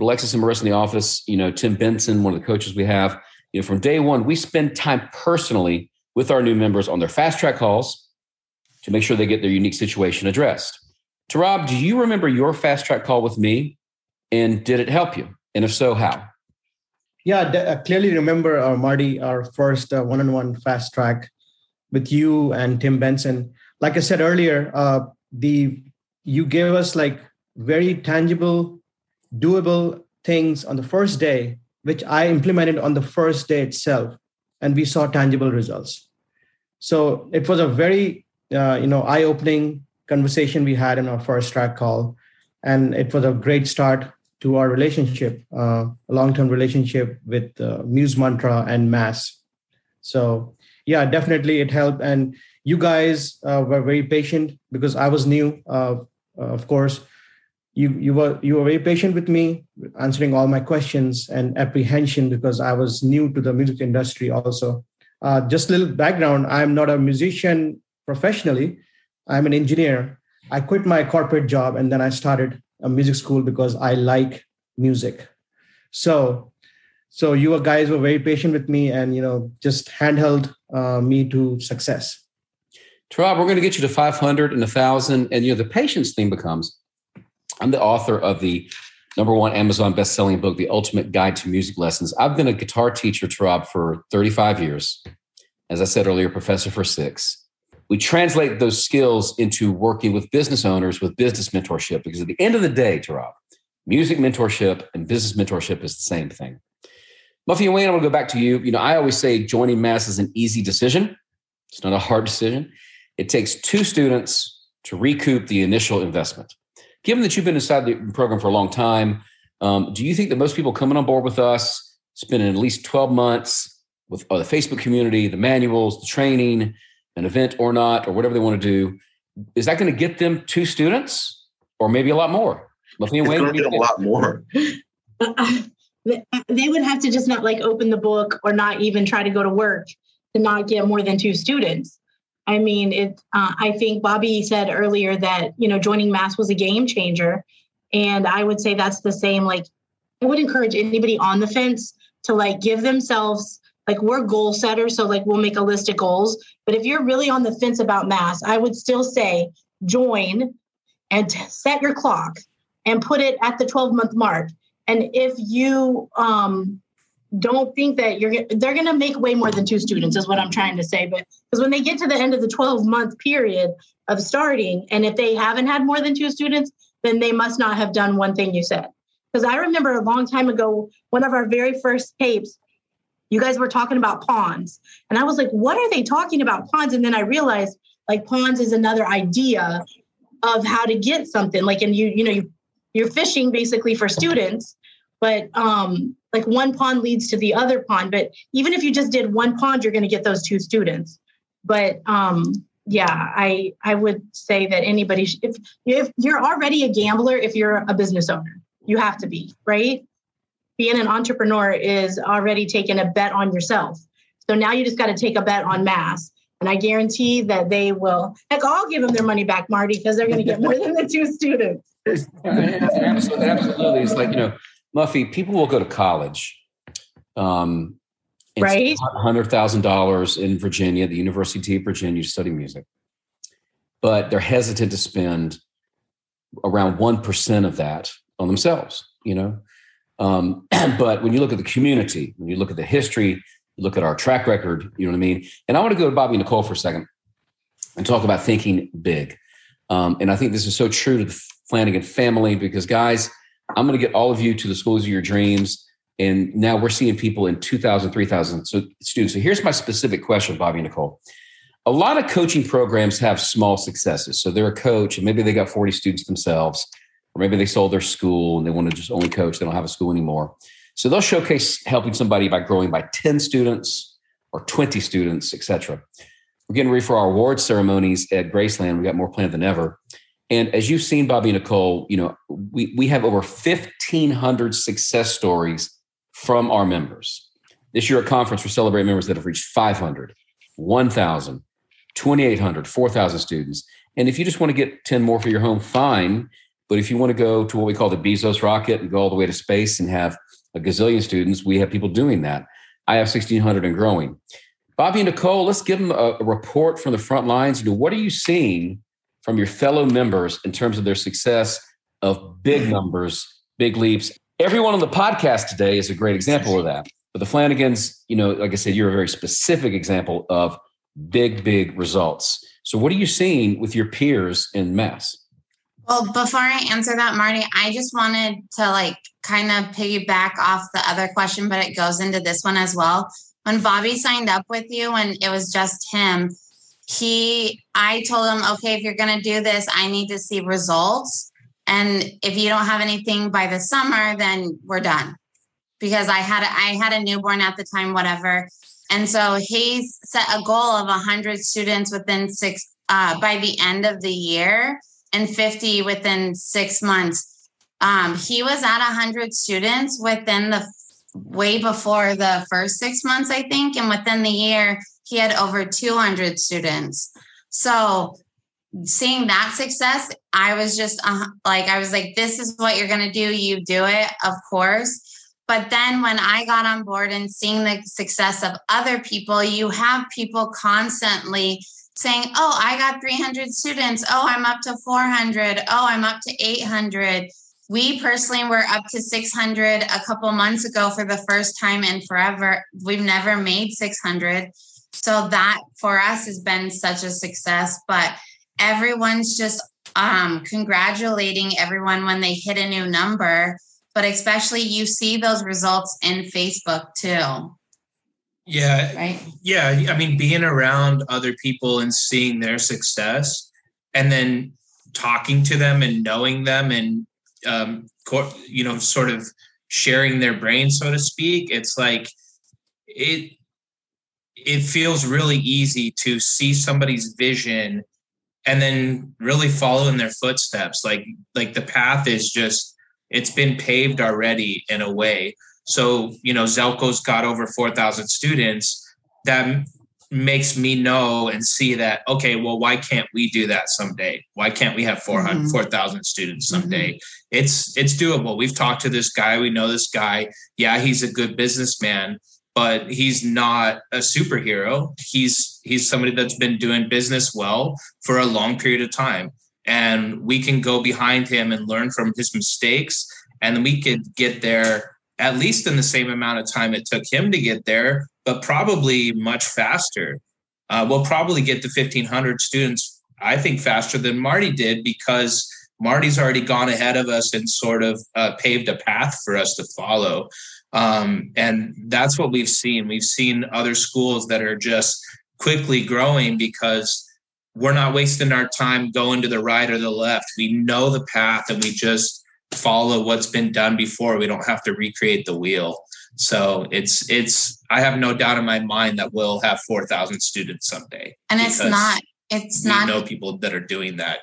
Alexis and Marissa in the office, you know, Tim Benson, one of the coaches we have, you know, from day one, we spend time personally with our new members on their fast track calls to make sure they get their unique situation addressed. Tarab, do you remember your fast track call with me? And did it help you? And if so, how?
Yeah, I uh, clearly remember, uh, Marty, our first uh, one-on-one fast track with you and Tim Benson. Like I said earlier, uh, the you gave us like very tangible doable things on the first day, which I implemented on the first day itself, and we saw tangible results. So it was a very uh, you know eye-opening conversation we had in our first track call, and it was a great start to our relationship, uh, a long-term relationship with uh, Muse Mantra and Mass. So yeah, definitely it helped, and you guys uh, were very patient because I was new, uh, of course you you were you were very patient with me answering all my questions and apprehension because i was new to the music industry also. Uh, just a little background. I'm not a musician professionally. I'm an engineer. I quit my corporate job and then i started a music school because i like music. So so you guys were very patient with me and you know just handheld uh, me to success.
Rob, we're going to get you to 500 and 1000 and you know the patience thing becomes I'm the author of the number one Amazon best-selling book, The Ultimate Guide to Music Lessons. I've been a guitar teacher Rob for 35 years. As I said earlier, professor for six. We translate those skills into working with business owners with business mentorship because at the end of the day, Tarab, music mentorship and business mentorship is the same thing. Muffy and Wayne, I'm gonna go back to you. You know, I always say joining Mass is an easy decision. It's not a hard decision. It takes two students to recoup the initial investment given that you've been inside the program for a long time, um, do you think that most people coming on board with us, spending at least 12 months with uh, the Facebook community, the manuals, the training, an event or not, or whatever they want to do, is that going to get them two students or maybe a lot more?
It's going to get a lot more.
they would have to just not like open the book or not even try to go to work to not get more than two students. I mean, it. Uh, I think Bobby said earlier that you know joining Mass was a game changer, and I would say that's the same. Like, I would encourage anybody on the fence to like give themselves like we're goal setters, so like we'll make a list of goals. But if you're really on the fence about Mass, I would still say join and set your clock and put it at the 12 month mark. And if you um, don't think that you're they're going to make way more than two students is what i'm trying to say but because when they get to the end of the 12 month period of starting and if they haven't had more than two students then they must not have done one thing you said. Because i remember a long time ago one of our very first tapes you guys were talking about ponds And I was like, what are they talking about ponds? And then I realized like ponds is another idea of how to get something like, and you, you know, you, you're fishing basically for students, but um, like one pond leads to the other pond. But even if you just did one pond, you're going to get those two students. But um, yeah, I I would say that anybody, if if you're already a gambler, if you're a business owner, you have to be right. Being an entrepreneur is already taking a bet on yourself. So now you just got to take a bet on mass. And I guarantee that they will. Heck, I'll give them their money back, Marty, because they're going to get more than the two students.
absolutely, absolutely. It's like you know, Muffy. People will go to college, um,
right?
Hundred thousand dollars in Virginia, the University of Virginia, to study music, but they're hesitant to spend around one percent of that on themselves. You know, um, but when you look at the community, when you look at the history, you look at our track record. You know what I mean. And I want to go to Bobby Nicole for a second and talk about thinking big. Um, and I think this is so true to the Flanagan family because, guys, I'm going to get all of you to the schools of your dreams. And now we're seeing people in 2,000, 3,000 so, students. So here's my specific question, Bobby Nicole. A lot of coaching programs have small successes. So they're a coach and maybe they got 40 students themselves, or maybe they sold their school and they want to just only coach. They don't have a school anymore. So they'll showcase helping somebody by growing by 10 students or 20 students, etc. We're getting ready for our award ceremonies at Graceland. We got more planned than ever. And as you've seen, Bobby Nicole, you know, we, we have over 1,500 success stories from our members. This year at conference, we're celebrating members that have reached 500, 1,000, 2,800, 4,000 students. And if you just want to get 10 more for your home, fine. But if you want to go to what we call the Bezos rocket and go all the way to space and have a gazillion students, we have people doing that. I have 1,600 and growing. Bobby and Nicole, let's give them a, report from the front lines. You know, what are you seeing from your fellow members in terms of their success of big mm-hmm. numbers, big leaps. Everyone on the podcast today is a great example of that. But the Flanagans, you know, like I said, you're a very specific example of big, big results. So, what are you seeing with your peers in mass?
Well, before I answer that, Marty, I just wanted to like kind of piggyback off the other question, but it goes into this one as well. When Bobby signed up with you and it was just him, he i told him okay if you're going to do this i need to see results. And if you don't have anything by the summer then we're done. Because i had a, i had a newborn at the time whatever. And so he set a goal of 100 students within six uh, by the end of the year and 50 within six months. Um, he was at 100 students within the way before the first six months i think and within the year he had over 200 students. So seeing that success, I was just uh, like, I was like, this is what you're going to do. You do it, of course. But then when I got on board and seeing the success of other people, you have people constantly saying, Oh, I got 300 students. Oh, I'm up to 400. Oh, I'm up to 800. We personally were up to 600 a couple months ago for the first time in forever. We've never made 600. So that for us has been such a success. But everyone's just um, congratulating everyone when they hit a new number. But especially you see those results in Facebook too.
Yeah. Right. Yeah. I mean, being around other people and seeing their success and then talking to them and knowing them and, um, you know, sort of sharing their brain, so to speak. It's like, it it feels really easy to see somebody's vision and then really follow in their footsteps. Like like the path is just it's been paved already in a way. So you know zelko's got over 4000 students. That makes me know and see that okay well why can't we do that someday? Why can't we have 400 mm-hmm. 4000 students someday? Mm-hmm. it's it's doable. We've talked to this guy. We know this guy. Yeah he's a good businessman but he's not a superhero. He's he's somebody that's been doing business well for a long period of time. And we can go behind him and learn from his mistakes. And we could get there at least in the same amount of time it took him to get there, but probably much faster. Uh, we'll probably get to 1,500 students, I think, faster than Marty did because Marty's already gone ahead of us and sort of uh, paved a path for us to follow. Um, and that's what we've seen. We've seen other schools that are just quickly growing because we're not wasting our time going to the right or the left. We know the path and we just follow what's been done before. We don't have to recreate the wheel. So it's it's I have no doubt in my mind that we'll have 4,000 students someday.
And it's not it's
we
not
know people that are doing that.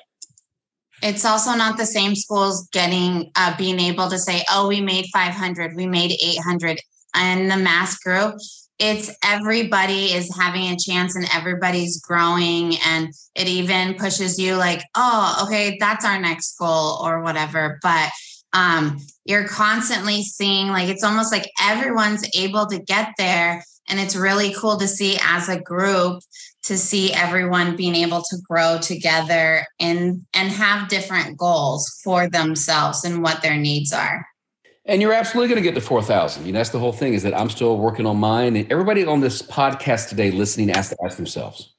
It's also not the same schools getting uh, being able to say oh we made 500 we made 800 and the mass group. It's everybody is having a chance and everybody's growing and it even pushes you like oh okay that's our next goal or whatever. But um, you're constantly seeing like it's almost like everyone's able to get there and it's really cool to see as a group to see everyone being able to grow together and and have different goals for themselves and what their needs are
And you're absolutely going to get to 4,000. You know, that's the whole thing is that I'm still working on mine. And everybody on this podcast today listening has to ask themselves.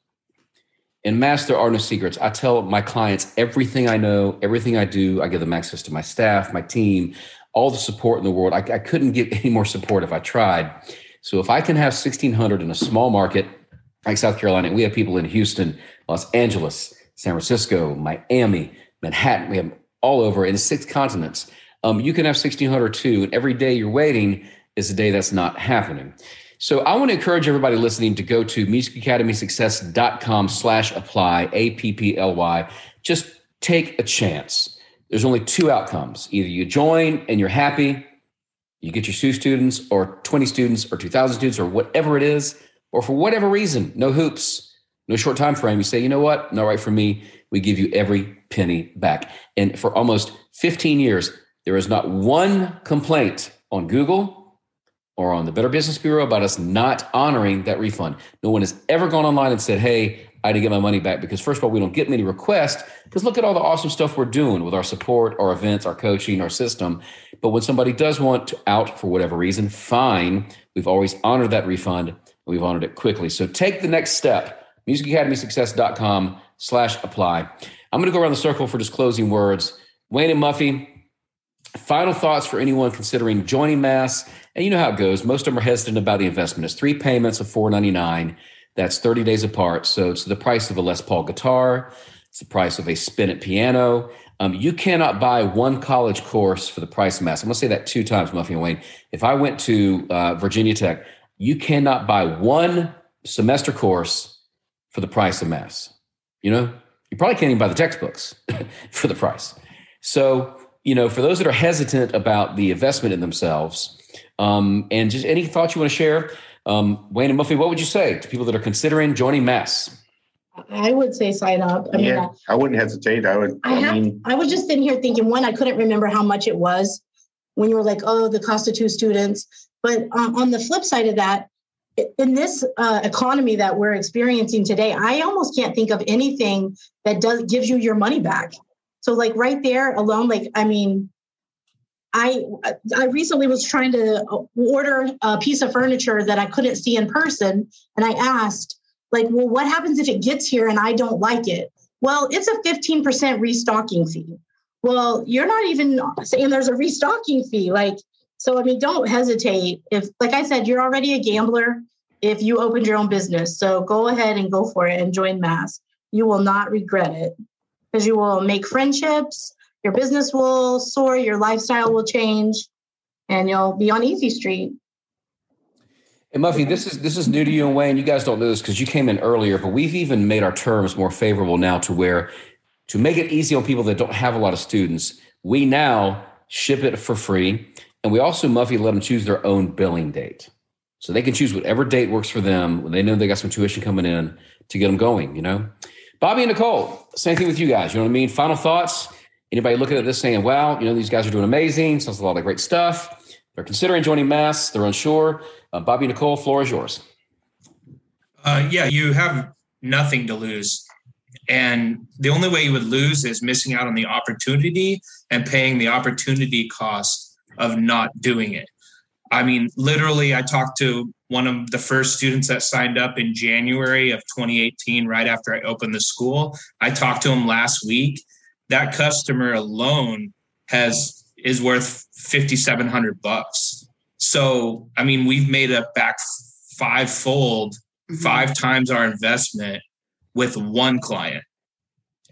In Mass, there are no secrets. I tell my clients everything I know, everything I do. I give them access to my staff, my team, all the support in the world. I, I couldn't get any more support if I tried. So if I can have 1,600 in a small market like South Carolina, we have people in Houston, Los Angeles, San Francisco, Miami, Manhattan, we have all over in six continents. Um, you can have 1,600 too. And every day you're waiting is a day that's not happening. So I want to encourage everybody listening to go to musicacademysuccess.com slash apply, A-P-P-L-Y. Just take a chance. There's only two outcomes. Either you join and you're happy, you get your two students or 20 students or 2,000 students or whatever it is, or for whatever reason, no hoops, no short time frame, you say, you know what, not right for me. We give you every penny back. And for almost 15 years, there is not one complaint on Google or on the Better Business Bureau about us not honoring that refund. No one has ever gone online and said, hey, I didn't get my money back because, first of all, we don't get many requests because look at all the awesome stuff we're doing with our support, our events, our coaching, our system. But when somebody does want to out for whatever reason, fine. We've always honored that refund we've honored it quickly. So take the next step. MusicAcademySuccess.com slash apply. I'm going to go around the circle for just closing words. Wayne and Muffy, final thoughts for anyone considering joining Mass. And you know how it goes. Most of them are hesitant about the investment. It's three payments of 499. That's 30 days apart. So it's the price of a Les Paul guitar. It's the price of a Spinet piano. Um, you cannot buy one college course for the price of Mass. I'm going to say that two times, Muffy and Wayne. If I went to uh, Virginia Tech, you cannot buy one semester course for the price of Mass. You know, you probably can't even buy the textbooks for the price. So, you know, for those that are hesitant about the investment in themselves, um, and just any thoughts you want to share, um, Wayne and Muffy, what would you say to people that are considering joining Mass?
I would say sign up. I mean,
yeah, I wouldn't hesitate. I would.
I,
I,
have,
mean,
I was just sitting here thinking, one, I couldn't remember how much it was when you were like, oh, the cost of two students. But um, on the flip side of that, in this uh, economy that we're experiencing today, I almost can't think of anything that does gives you your money back. So, like right there alone, like I mean, I I recently was trying to order a piece of furniture that I couldn't see in person, and I asked, like, well, what happens if it gets here and I don't like it? Well, it's a 15% restocking fee. Well, you're not even saying there's a restocking fee. Like, so I mean, don't hesitate. If, like I said, you're already a gambler if you opened your own business. So go ahead and go for it and join Mass. You will not regret it because you will make friendships, your business will soar, your lifestyle will change, and you'll be on Easy Street.
And Muffy, this is this is new to you and Wayne. You guys don't know this because you came in earlier, but we've even made our terms more favorable now to where to make it easy on people that don't have a lot of students, we now ship it for free. And we also, Muffy, let them choose their own billing date. So they can choose whatever date works for them when they know they got some tuition coming in to get them going, you know? Bobby and Nicole, same thing with you guys. You know what I mean? Final thoughts. Anybody looking at this saying, wow, you know, these guys are doing amazing. Sounds a lot of great stuff. They're considering joining Mass. They're unsure. Uh, Bobby Nicole, floor is yours.
Uh, yeah, you have nothing to lose. And the only way you would lose is missing out on the opportunity and paying the opportunity cost of not doing it. I mean, literally, I talked to one of the first students that signed up in January of 2018, right after I opened the school. I talked to him last week that customer alone has is worth 5700 bucks so i mean we've made it back five fold mm-hmm. five times our investment with one client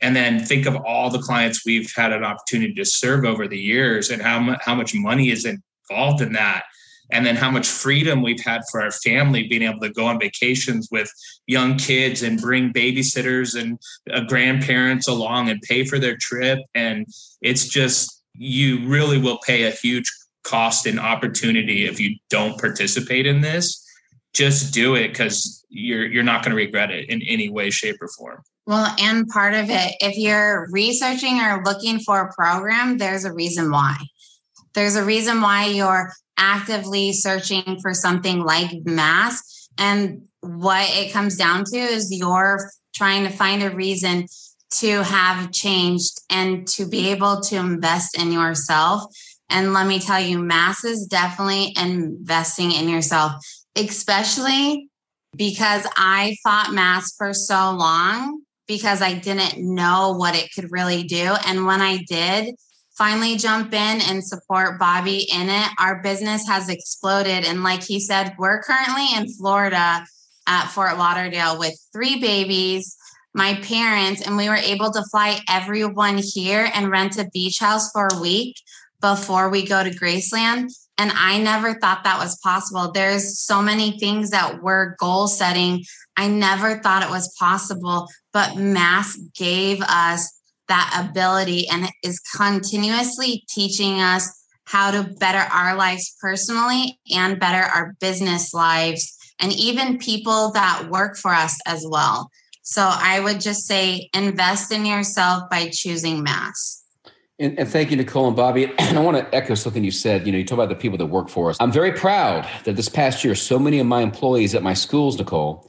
and then think of all the clients we've had an opportunity to serve over the years and how, mu- how much money is involved in that. And then how much freedom we've had for our family being able to go on vacations with young kids and bring babysitters and uh, grandparents along and pay for their trip. And it's just you really will pay a huge cost and opportunity if you don't participate in this. Just do it because you're you're not going to regret it in any way shape or form
well and part of it if you're researching or looking for a program there's a reason why. There's a reason why you're actively searching for something like mass. And what it comes down to is you're trying to find a reason to have changed and to be able to invest in yourself. And let me tell you mass is definitely investing in yourself especially because I fought mass for so long because I didn't know what it could really do. And when I did finally jump in and support Bobby in it, our business has exploded. And like he said, we're currently in Florida at Fort Lauderdale with three babies, my parents, and we were able to fly everyone here and rent a beach house for a week before we go to Graceland. And I never thought that was possible. There's so many things that were goal setting. I never thought it was possible, but Mass gave us that ability and is continuously teaching us how to better our lives personally and better our business lives and even people that work for us as well. So I would just say invest in yourself by choosing Mass.
And, and, thank you, Nicole and Bobby. And I want to echo something you said. You know, you talk about the people that work for us. I'm very proud that this past year, so many of my employees at my schools, Nicole,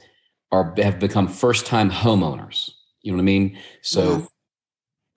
are have become first time homeowners. You know what I mean? So yeah.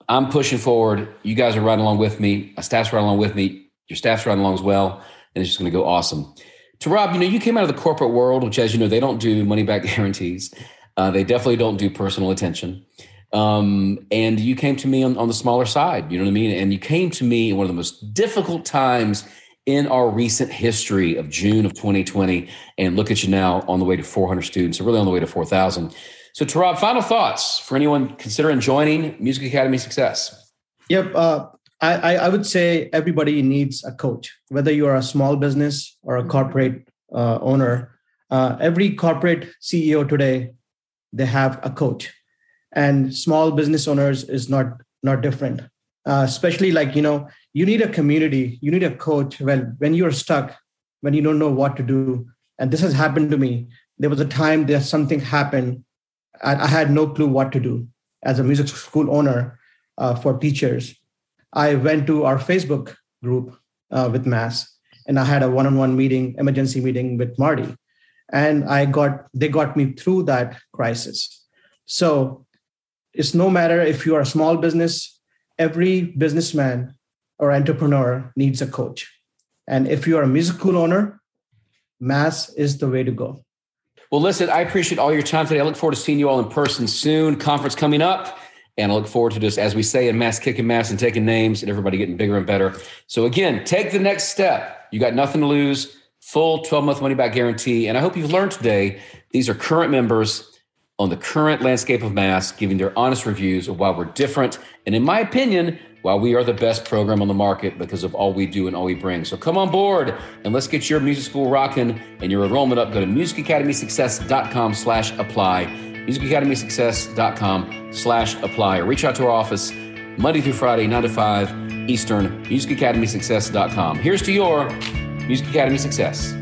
I'm pushing forward. You guys are riding along with me. My staff's riding along with me. Your staff's riding along as well, and it's just going to go awesome. Tarab, you know, you came out of the corporate world, which, as you know, they don't do money back guarantees. Uh, they definitely don't do personal attention. Um, and you came to me on, on the smaller side, you know what I mean? And you came to me in one of the most difficult times in our recent history of June of 2020. And look at you now on the way to 400 students, so really on the way to 4,000. So, Tarab, final thoughts for anyone considering joining Music Academy Success?
Yep. Uh, I, I would say everybody needs a coach, whether you are a small business or a corporate uh, owner. Uh, every corporate CEO today, they have a coach and small business owners is not not different uh, especially like you know you need a community you need a coach. Well when you're stuck when you don't know what to do and this has happened to me there was a time that something happened. I, had no clue what to do as a music school owner uh, for teachers. I went to our facebook group uh, with mass and i had a one-on-one meeting emergency meeting with marty. And i got they got me through that crisis. So it's no matter if you are a small business, every businessman or entrepreneur needs a coach. And if you are a music school owner, mass is the way to go.
Well, listen, I appreciate all your time today. I look forward to seeing you all in person soon. Conference coming up. And I look forward to just, as we say in mass kicking mass and taking names and everybody getting bigger and better. So, again, take the next step. You got nothing to lose, full 12 month money back guarantee. And I hope you've learned today these are current members on the current landscape of mass, giving their honest reviews of why we're different. And in my opinion, why we are the best program on the market because of all we do and all we bring. So come on board and let's get your music school rocking and your enrollment up. Go to musicacademysuccess.com slash apply, musicacademysuccess.com slash apply, or reach out to our office Monday through Friday, 9 to 5 Eastern, musicacademysuccess.com. Here's to your Music Academy success.